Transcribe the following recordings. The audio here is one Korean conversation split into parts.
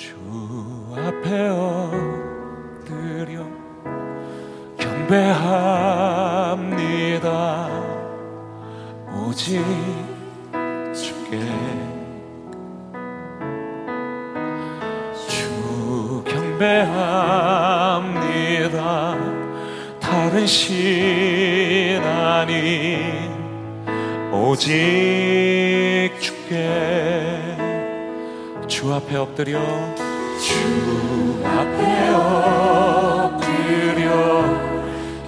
주 앞에 엎드려 경배합니다. 오직 주께. 주 경배합니다. 다른 신 아닌 오직 주 앞에 엎드려. 주 앞에 엎드려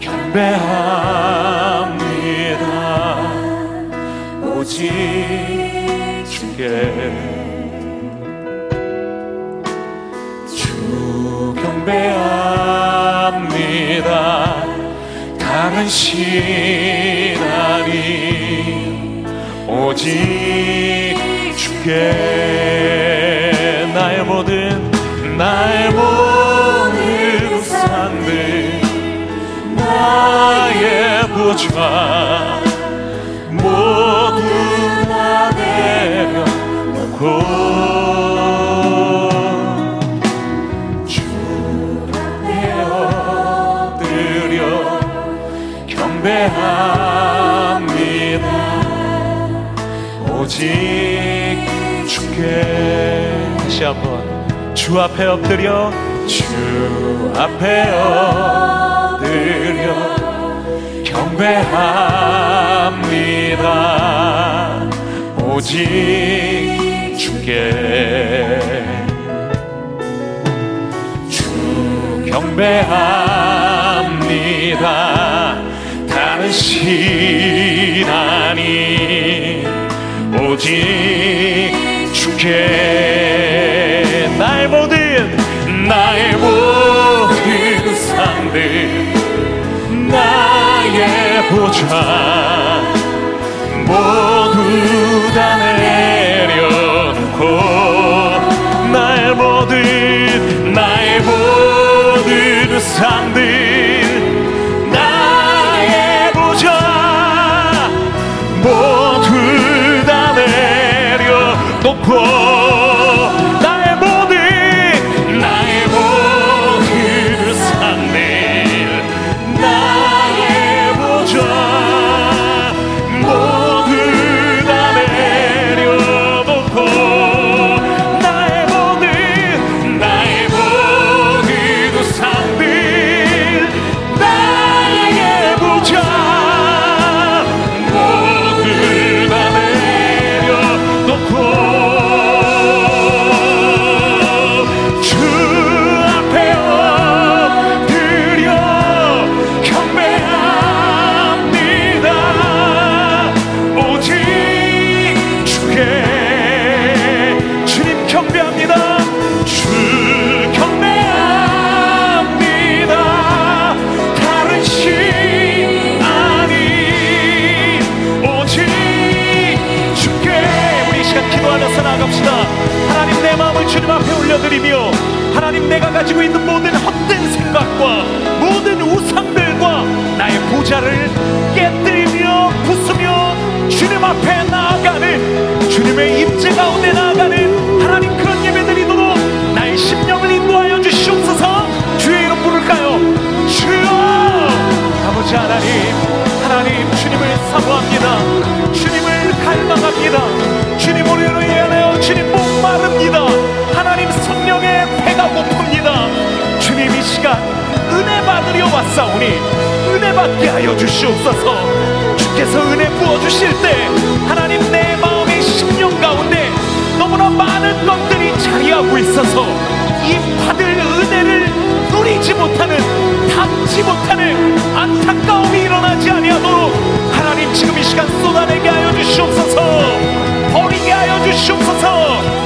경배합니다. 오직 주께. 주 경배합니다. 다른 신 아닌 오직 주께 나의 모든 산들 나의 부자 모두 다 내려놓고 주 앞에 엎드려 주 앞에 엎드려 경배합니다. 오직 주께. 주 경배합니다. 다른 신 아닌 오직 주께 나의 모든 나의 모든 상들 나의 보좌 모두 다 내려놓고 나의 모든 나의 모든 상들 앞에 올려드리며 하나님 내가 가지고 있는 모든 헛된 생각과 모든 우상들과 나의 보좌를 깨뜨리며 부수며 주님 앞에 나아가는 주님의 임재 가운데 나아가는 하나님 그런 예배 드리도록 나의 심령을 인도하여 주시옵소서. 주의 이름 부를까요? 주여! 아버지 하나님 하나님 주님을 사모합니다. 주님을 갈망합니다. 주님으로 인하여 주님 목마릅니다 하나님 성령의 배가 고픕니다. 주님 이 시간 은혜 받으려 왔사오니 은혜 받게 하여 주시옵소서. 주께서 은혜 부어주실 때 하나님 내 마음의 심령 가운데 너무나 많은 것들이 자리하고 있어서 이 받을 은혜를 누리지 못하는 담지 못하는 안타까움이 일어나지 아니하도록 하나님 지금 이 시간 쏟아내게 하여 주시옵소서. 버리게 하여 주시옵소서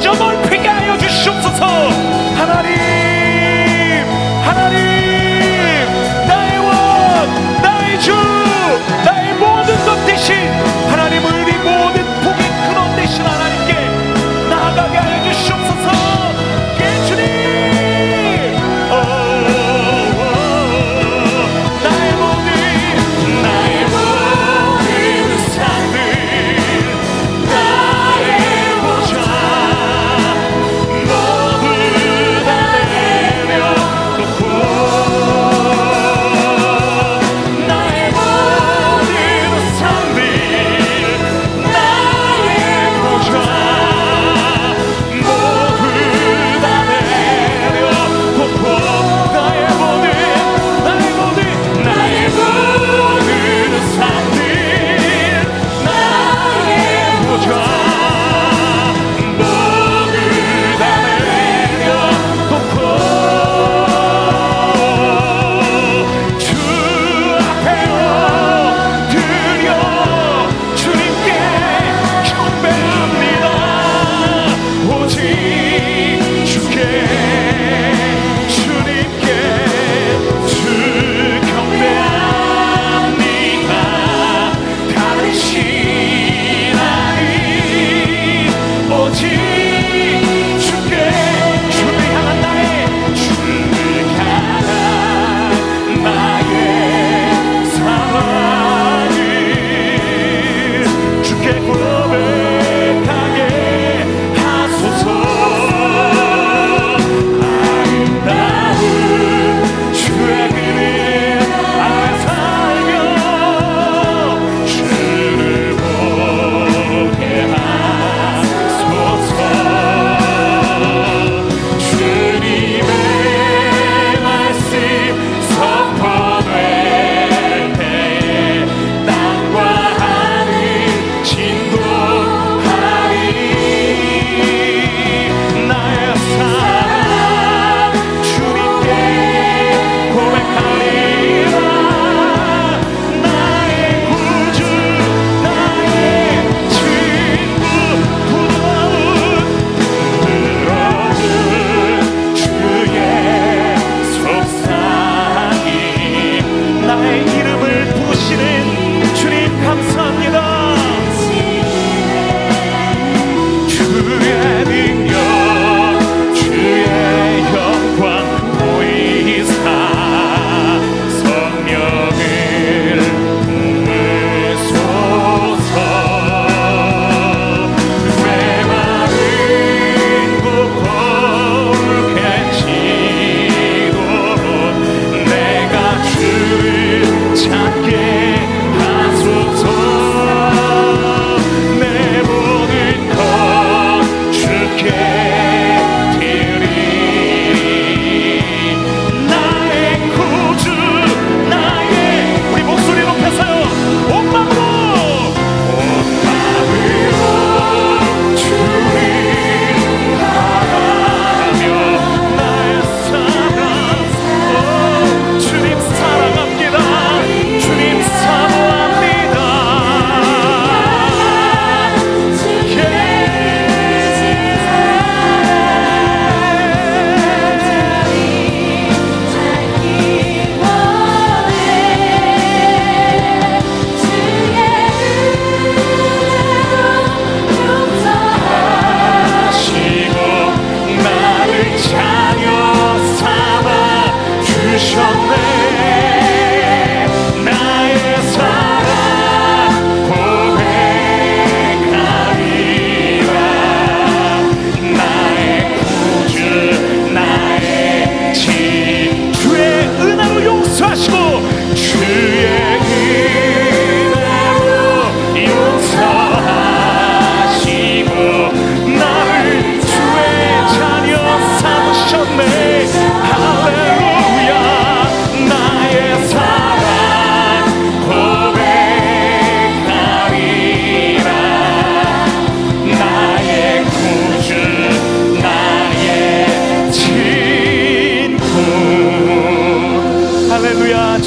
찢어멀피게 하여 주시옵소서. 하나님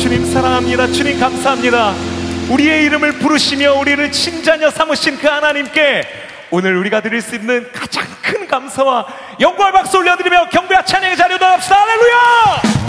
사랑합니다. 주님 감사합니다. 우리의 이름을 부르시며 우리를 친자녀 삼으신 그 하나님께 오늘 우리가 드릴 수 있는 가장 큰 감사와 영광 박수 올려드리며 경배와 찬양의 자리로 나갑시다. 할렐루야!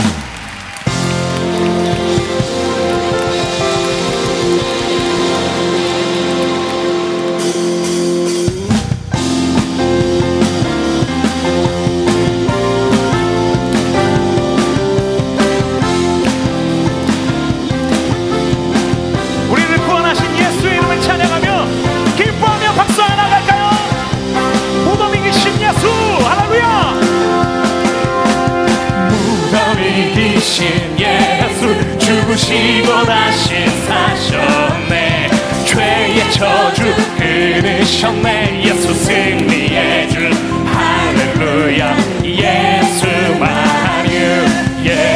죽으시고 다시 사셨네. 죄의 저주 끊으셨네. 예수 승리의 주 할렐루야. 예수만 유. 예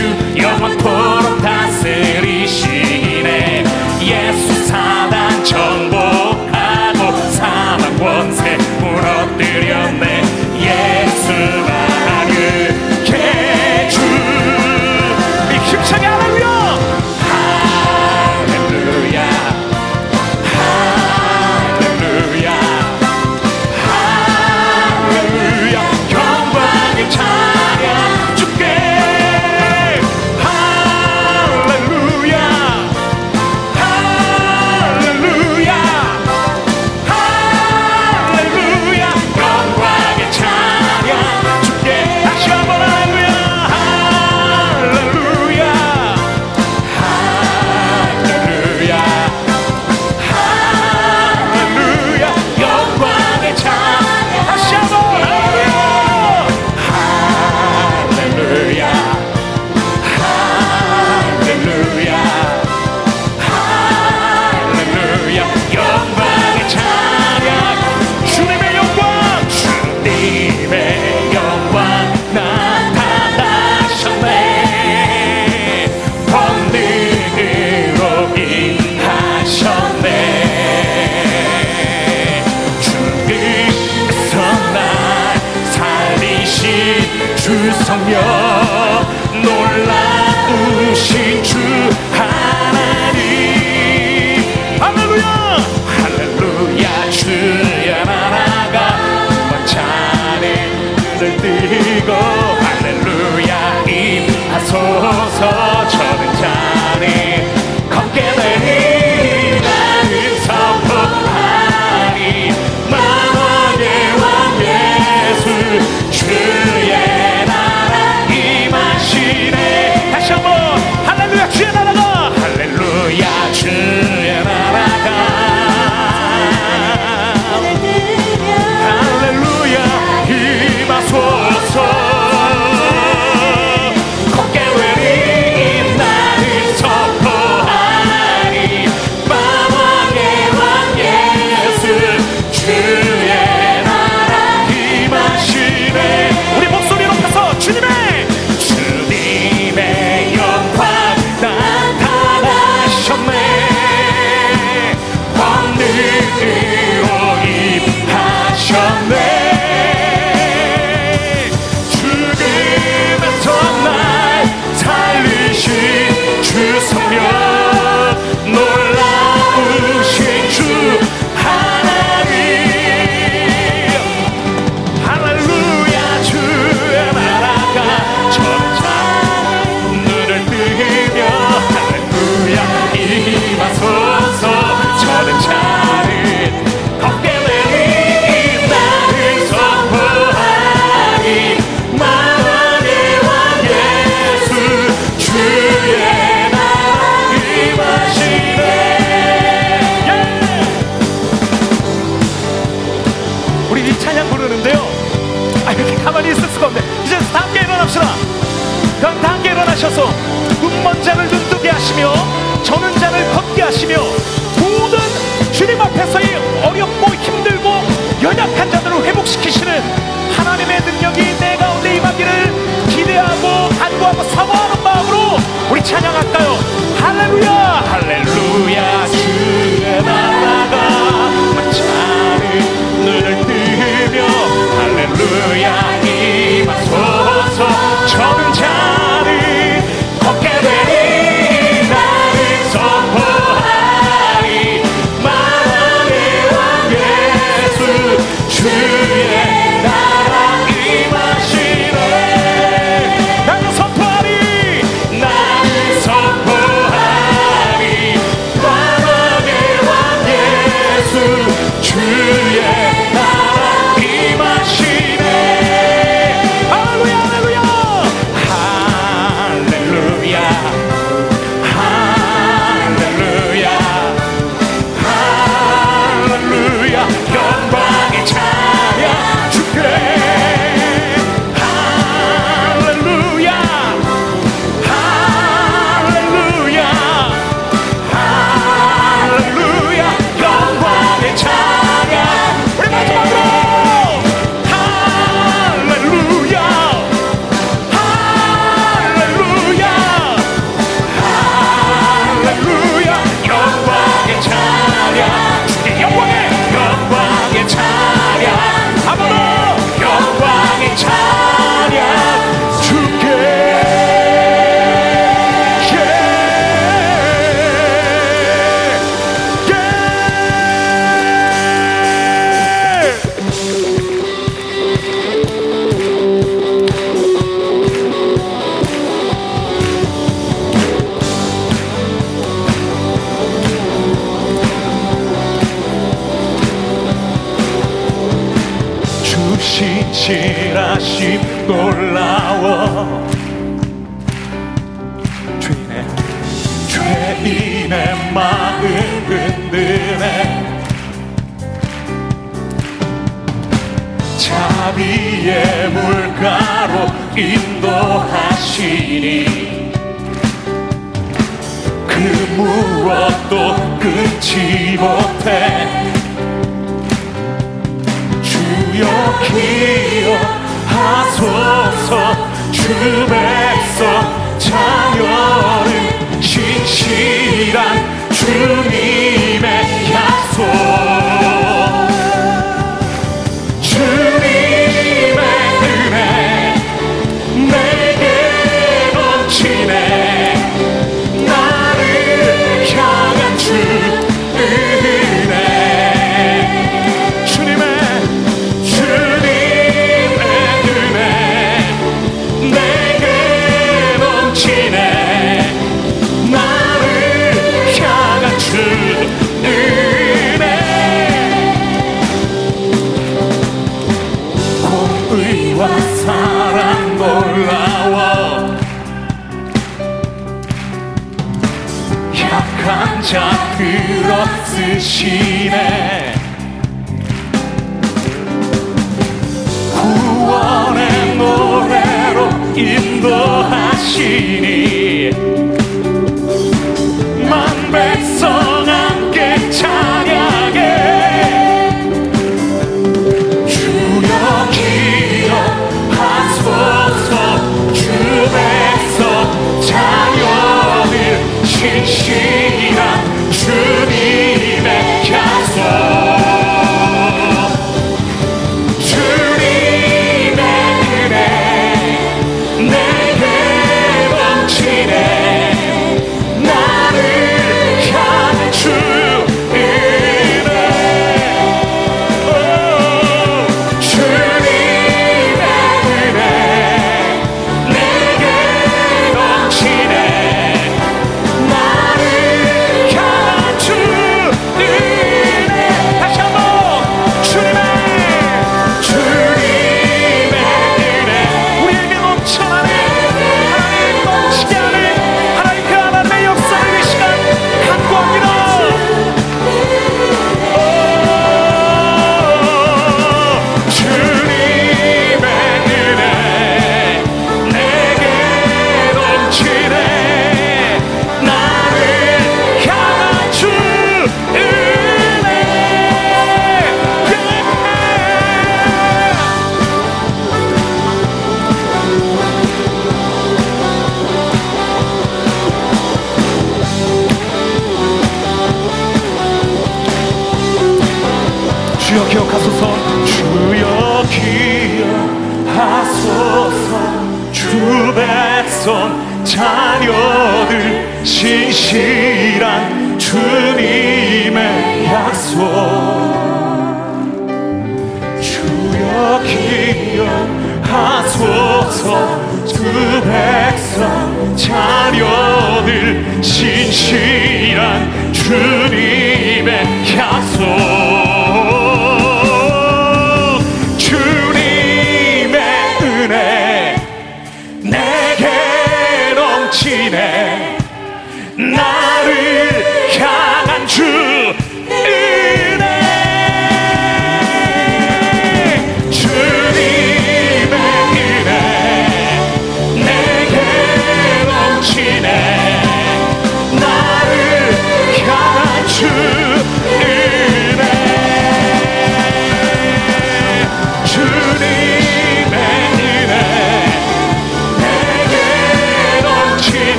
주 영원토록 다스리시. 저는 자를 걷게 하시며 모든 주님 앞에서의 어렵고 힘들고 연약한 자들을 회복시키시는 하나님의 능력이 내 가운데 임하기를 기대하고 간구하고 사모하는 마음으로 우리 찬양할까요? 할렐루야! 할렐루야 주의 나라가 마차는 눈을 뜨며 할렐루야 임하소서 주 자비의 물가로 인도하시니 그 무엇도 끊지 못해 주여 기여하소서 주 백성 자녀는 신실한 주님의 약속 자 들어 쓰시네. 구원의 노래로 인도하시니 주님의 약속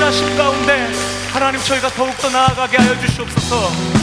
자신 가운데 하나님 저희가 더욱더 나아가게 하여 주시옵소서.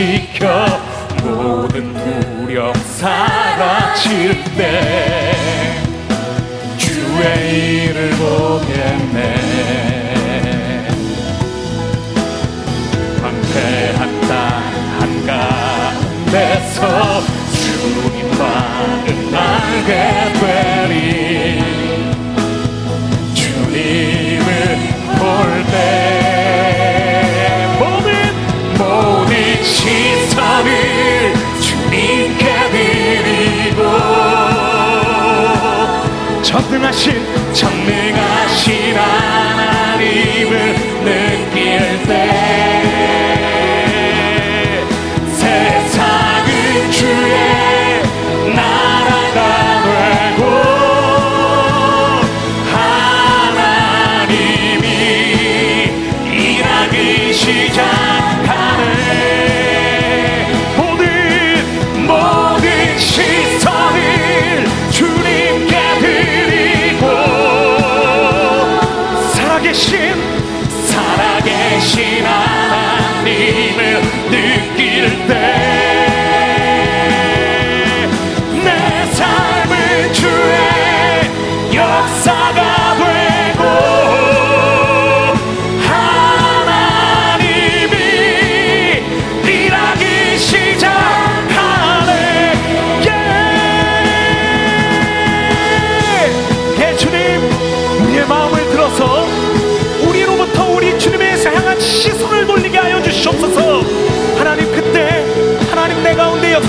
지켜 모든 무력 사라질 때 주의 일을 보겠네. 황폐한 땅 한가운데서 주님만을 알게 되리. 주님을 볼때 전능하신 전능하신 아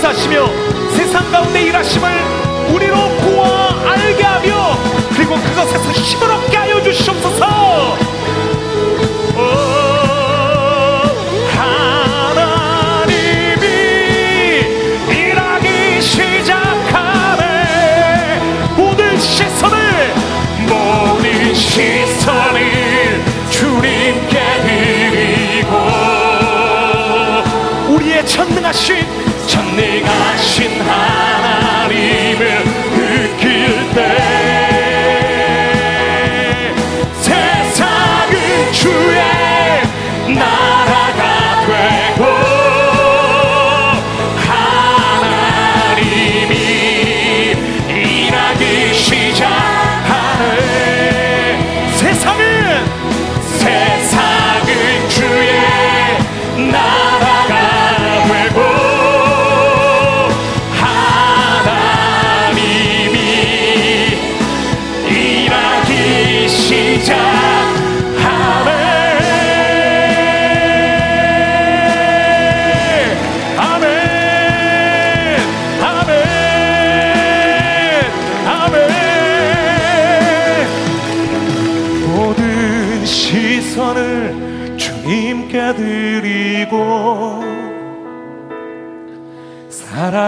역사하시며 세상 가운데 일하심을 우리로 보아 알게 하며 그리고 그것에서 힘을 얻게 하여 주시옵소서. 오, 하나님이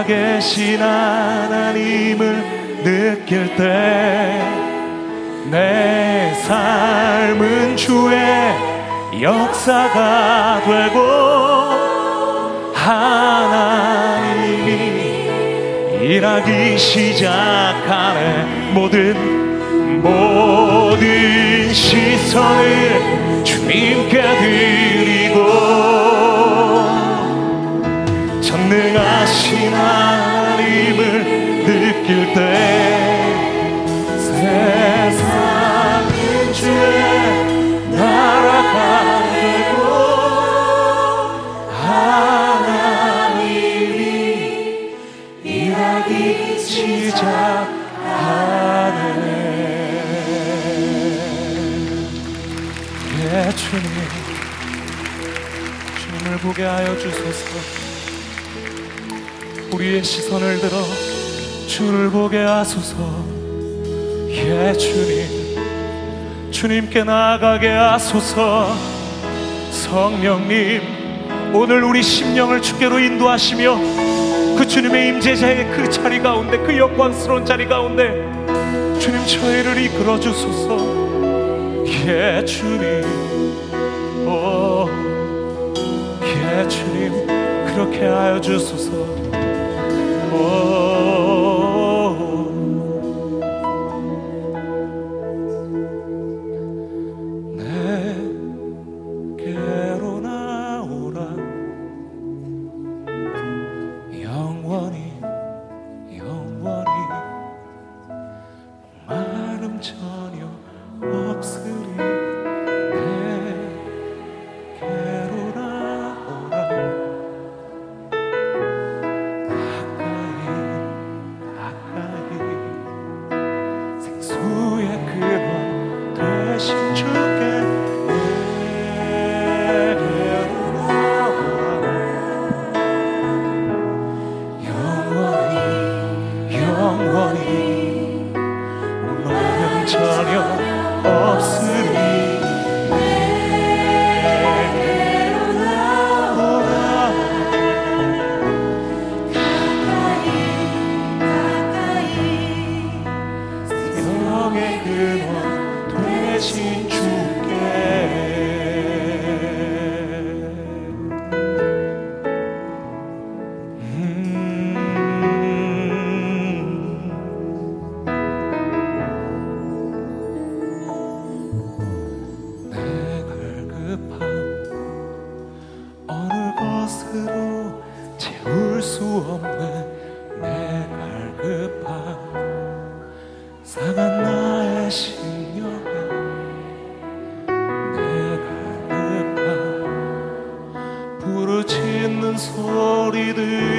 살아계신 하나님을 느낄 때 내 삶은 주의 역사가 되고 하나님이 일하기 시작하네. 모든 모든 시선을 주님께 드리고 전능하신 하나님을 느낄 때 세상은 주의 되고 하나님이 일하기 시작하네. 예 주님. 주님을 보게 하여 주소서 우리의 시선을 들어 주를 보게 하소서. 예 주님. 주님께 나아가게 하소서. 성령님 오늘 우리 심령을 주께로 인도하시며 그 주님의 임재자의 그 자리 가운데 그 영광스러운 자리 가운데 주님 저희를 이끌어 주소서. 예 주님. 오, 예 주님. 그렇게 하여 주소서 소리 들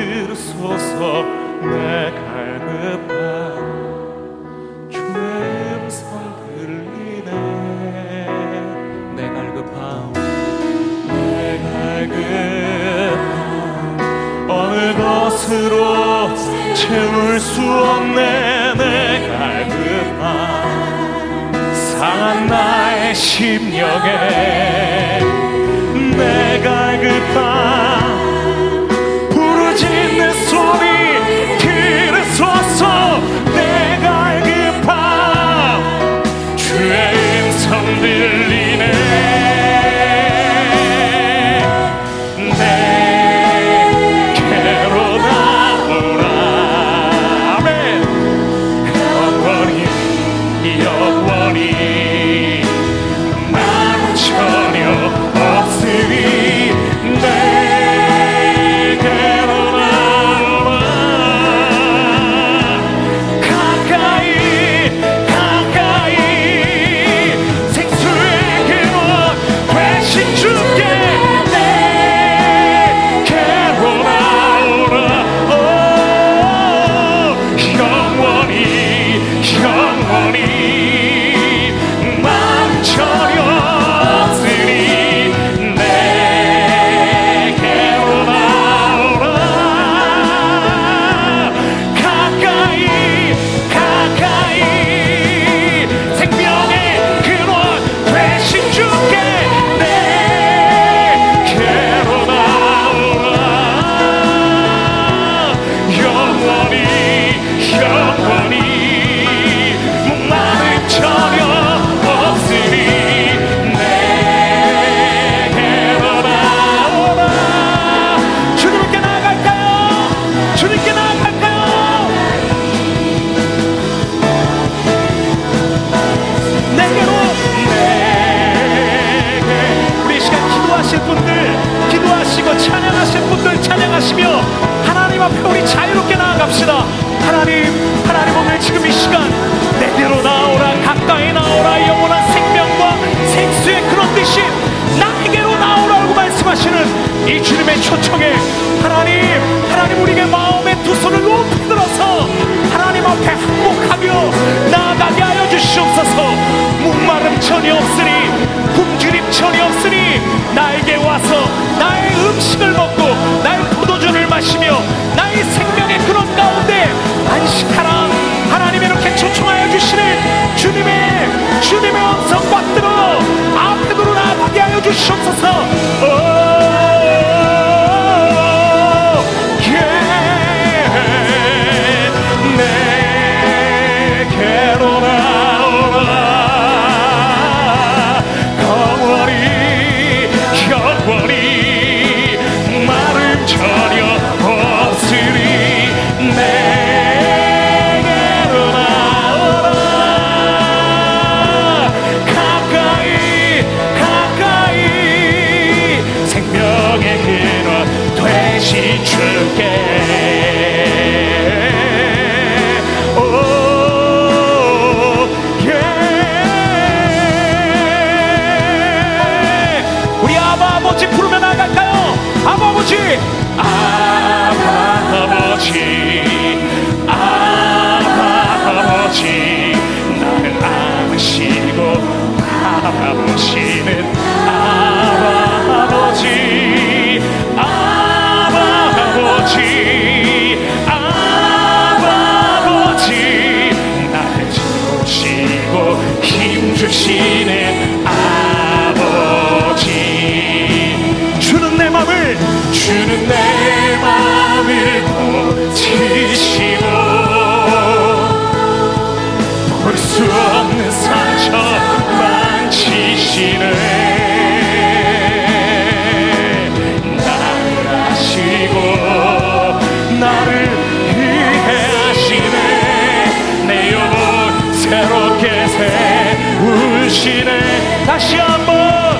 앞에 우리 자유롭게 나아갑시다. 하나님, 하나님 오늘 지금 이 시간 내대로 나오라, 가까이 나오라, 영원한 생명과 생수의 그런 뜻이 나에게로 나오라고 말씀하시는 이 주님의 초청에 하나님, 하나님 우리에게 마음의 두 손을 높이 들어서 하나님 앞에 항복하며 나아가게 하여 주시옵소서. 목마름 전혀 없으니 굶주림 전혀 없으니 나에게 와서 나의 음식을 먹고 주시옵소서. 어! 대신에 다시 한번